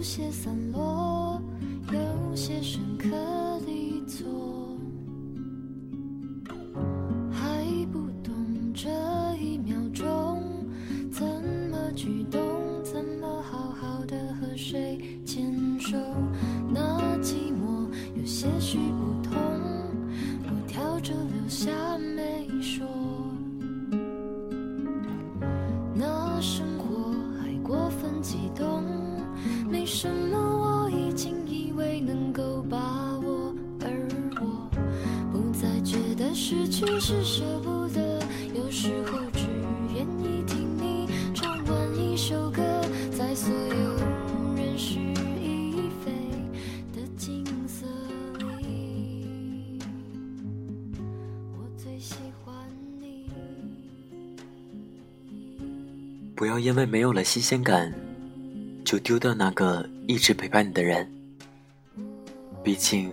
有些散落，有些深刻地错，还不懂这一秒钟怎么举动，怎么好好的和谁牵手，那寂寞有些许不同，我挑着留下失去是舍不得，有时候只愿意听你唱完一首歌，在所有人事已非的景色里，我最喜欢你。不要因为没有了新鲜感，就丢掉那个一直陪伴你的人。毕竟，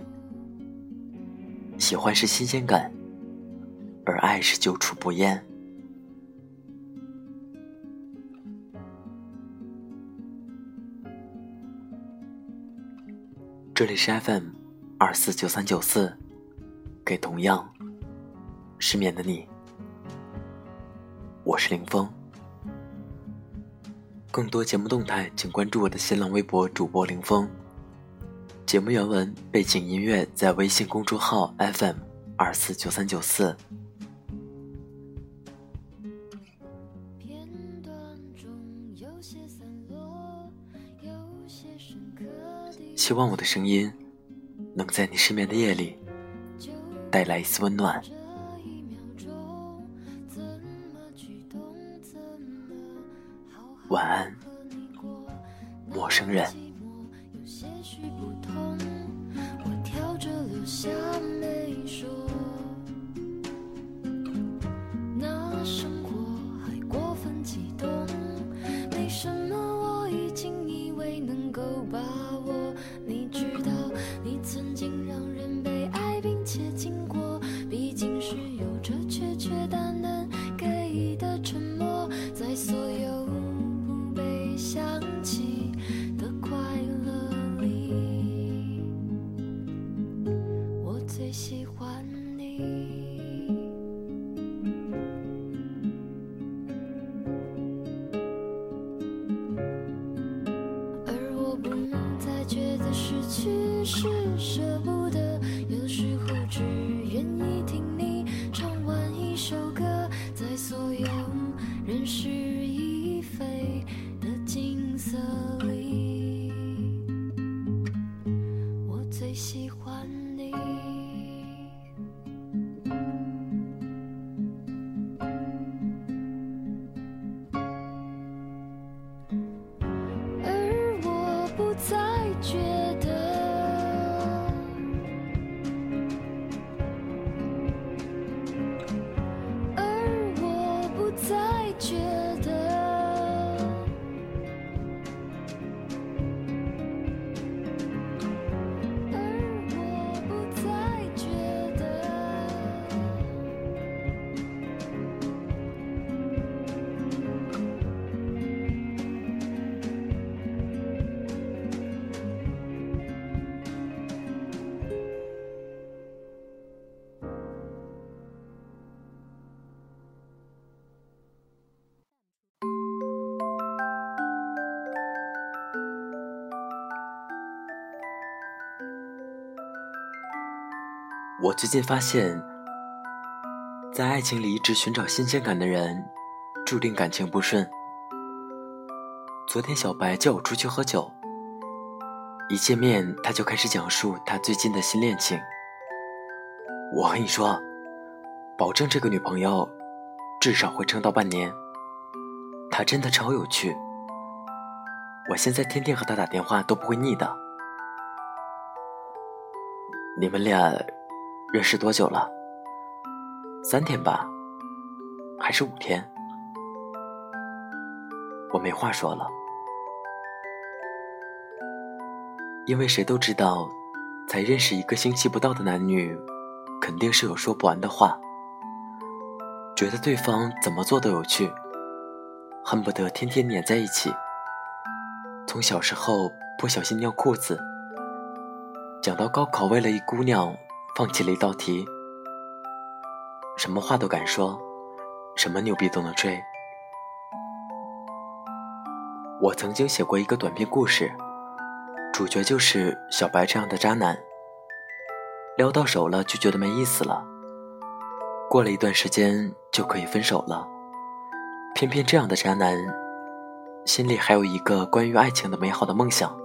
喜欢是新鲜感，爱是久处不厌。这里是 FM 二四九三九四，给同样失眠的你，我是林峰。更多节目动态，请关注我的新浪微博主播林峰。节目原文、背景音乐在微信公众号 FM 二四九三九四。希望我的声音能在你失眠的夜里就带来一丝温暖。晚安？陌生人。舍不我最近发现，在爱情里一直寻找新鲜感的人，注定感情不顺。昨天小白叫我出去喝酒，一见面他就开始讲述他最近的新恋情。我和你说，保证这个女朋友至少会撑到半年。她真的超有趣，我现在天天和她打电话都不会腻的。你们俩认识多久了？三天吧，还是五天？我没话说了，因为谁都知道，才认识一个星期不到的男女，肯定是有说不完的话，觉得对方怎么做都有趣，恨不得天天黏在一起。从小时候不小心尿裤子。讲到高考，为了一姑娘放弃了一道题，什么话都敢说，什么牛逼都能吹。我曾经写过一个短篇故事，主角就是小白这样的渣男。撩到手了就觉得没意思了，过了一段时间就可以分手了。偏偏这样的渣男，心里还有一个关于爱情的美好的梦想。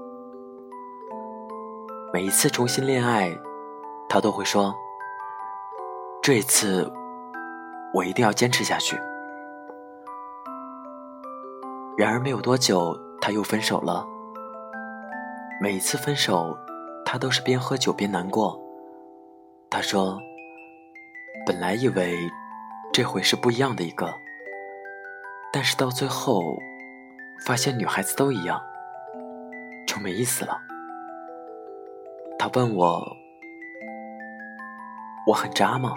每一次重新恋爱，他都会说：“这一次，我一定要坚持下去。”然而没有多久，他又分手了。每一次分手，他都是边喝酒边难过。他说：“本来以为这回是不一样的一个，但是到最后，发现女孩子都一样，就没意思了。”他问我：“我很渣吗？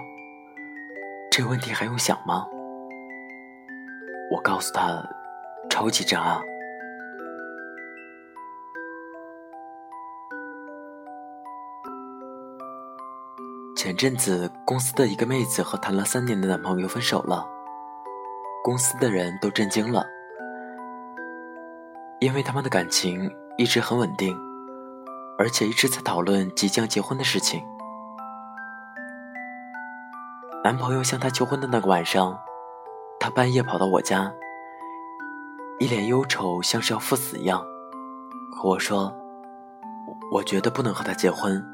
这问题还用想吗？”我告诉他。超级渣啊！前阵子公司的一个妹子和谈了三年的男朋友分手了，公司的人都震惊了，因为他们的感情一直很稳定，而且一直在讨论即将结婚的事情。男朋友向她求婚的那个晚上，她半夜跑到我家。一脸忧愁，像是要赴死一样，和我说：“我觉得不能和他结婚。”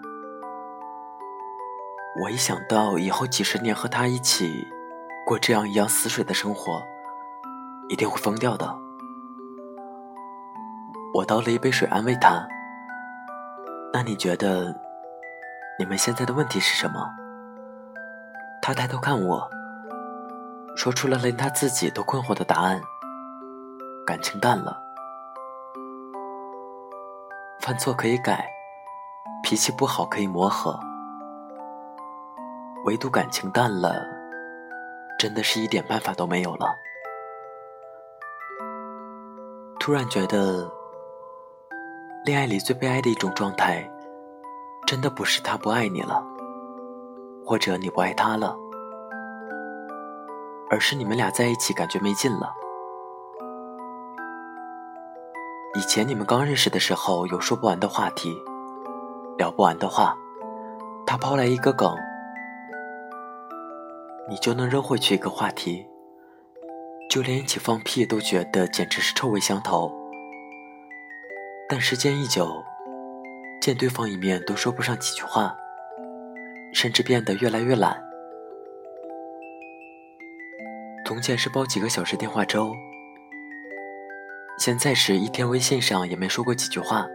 我一想到以后几十年和他一起过这样一样死水的生活，一定会疯掉的。我倒了一杯水安慰他：“那你觉得你们现在的问题是什么？”他抬头看我，说出了连他自己都困惑的答案。感情淡了，犯错可以改，脾气不好可以磨合，唯独感情淡了，真的是一点办法都没有了。突然觉得，恋爱里最悲哀的一种状态，真的不是他不爱你了，或者你不爱他了，而是你们俩在一起感觉没劲了。以前你们刚认识的时候，有说不完的话题，聊不完的话。他抛来一个梗，你就能扔回去一个话题，就连一起放屁都觉得简直是臭味相投。但时间一久，见对方一面都说不上几句话，甚至变得越来越懒。从前是煲几个小时电话粥。现在是一天微信上也没说过几句话，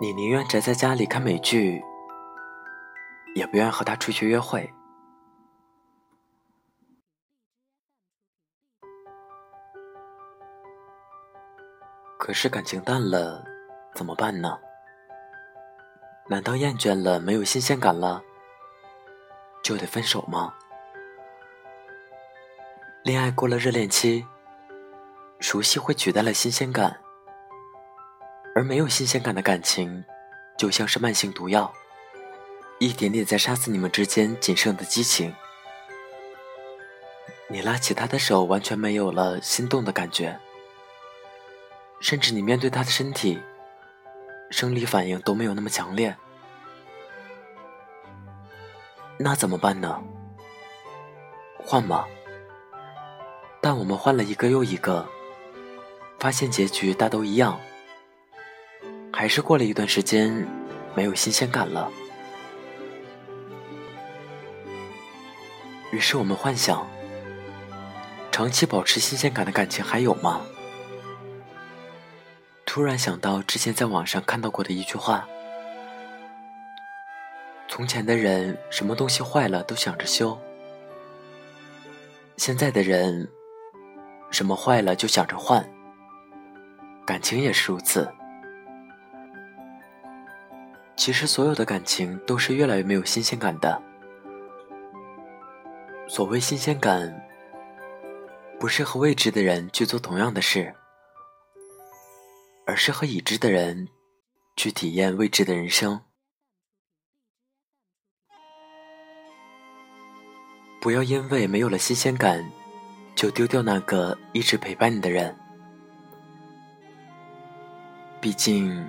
你宁愿宅在家里看美剧，也不愿和他出去约会。可是感情淡了，怎么办呢？难道厌倦了，没有新鲜感了，就得分手吗？恋爱过了热恋期。熟悉会取代了新鲜感，而没有新鲜感的感情，就像是慢性毒药，一点点在杀死你们之间仅剩的激情。你拉起他的手，完全没有了心动的感觉，甚至你面对他的身体，生理反应都没有那么强烈。那怎么办呢？换吗？但我们换了一个又一个。发现结局大都一样，还是过了一段时间，没有新鲜感了。于是我们幻想，长期保持新鲜感的感情还有吗？突然想到之前在网上看到过的一句话：从前的人什么东西坏了都想着修，现在的人什么坏了就想着换。感情也是如此。其实，所有的感情都是越来越没有新鲜感的。所谓新鲜感，不是和未知的人去做同样的事，而是和已知的人去体验未知的人生。不要因为没有了新鲜感，就丢掉那个一直陪伴你的人。毕竟，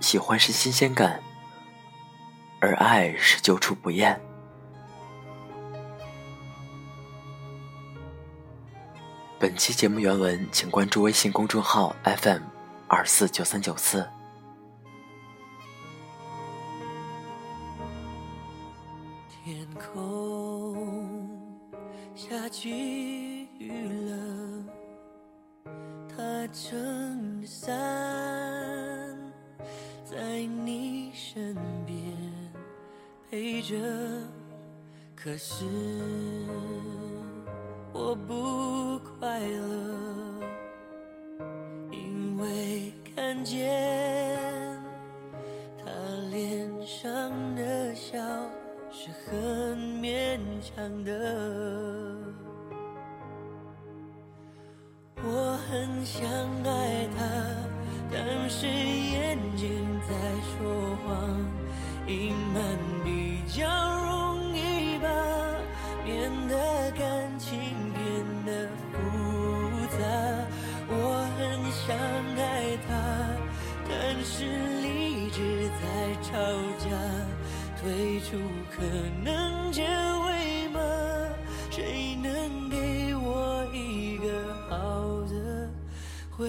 喜欢是新鲜感，而爱是久处不厌。本期节目原文，请关注微信公众号 FM 二四九三九四。天空下起雨了，他撑伞在你身边陪着，可是我不快乐，因为看见他脸上的笑是很勉强的。我很想爱他，但是眼睛在说谎，隐瞒比较容易想爱他，但是理智在吵架，退出可能结尾吗？谁能给我一个好的回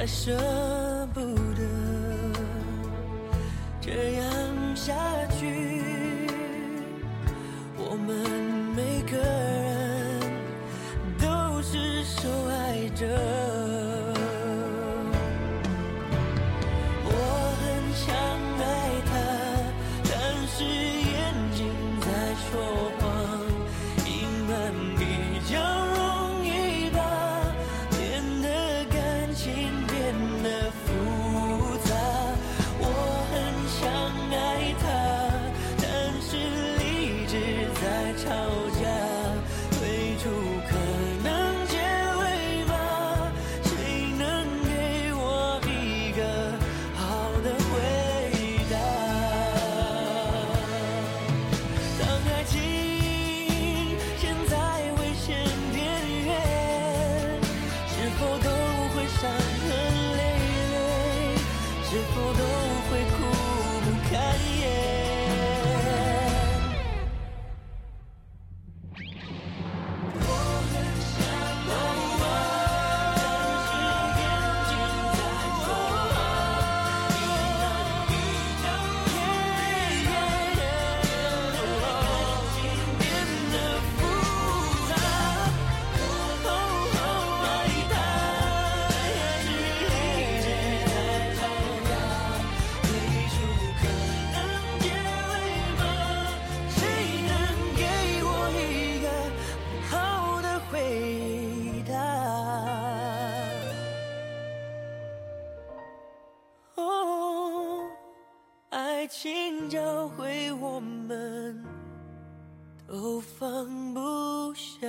还舍不得这样下请教会我们都放不下。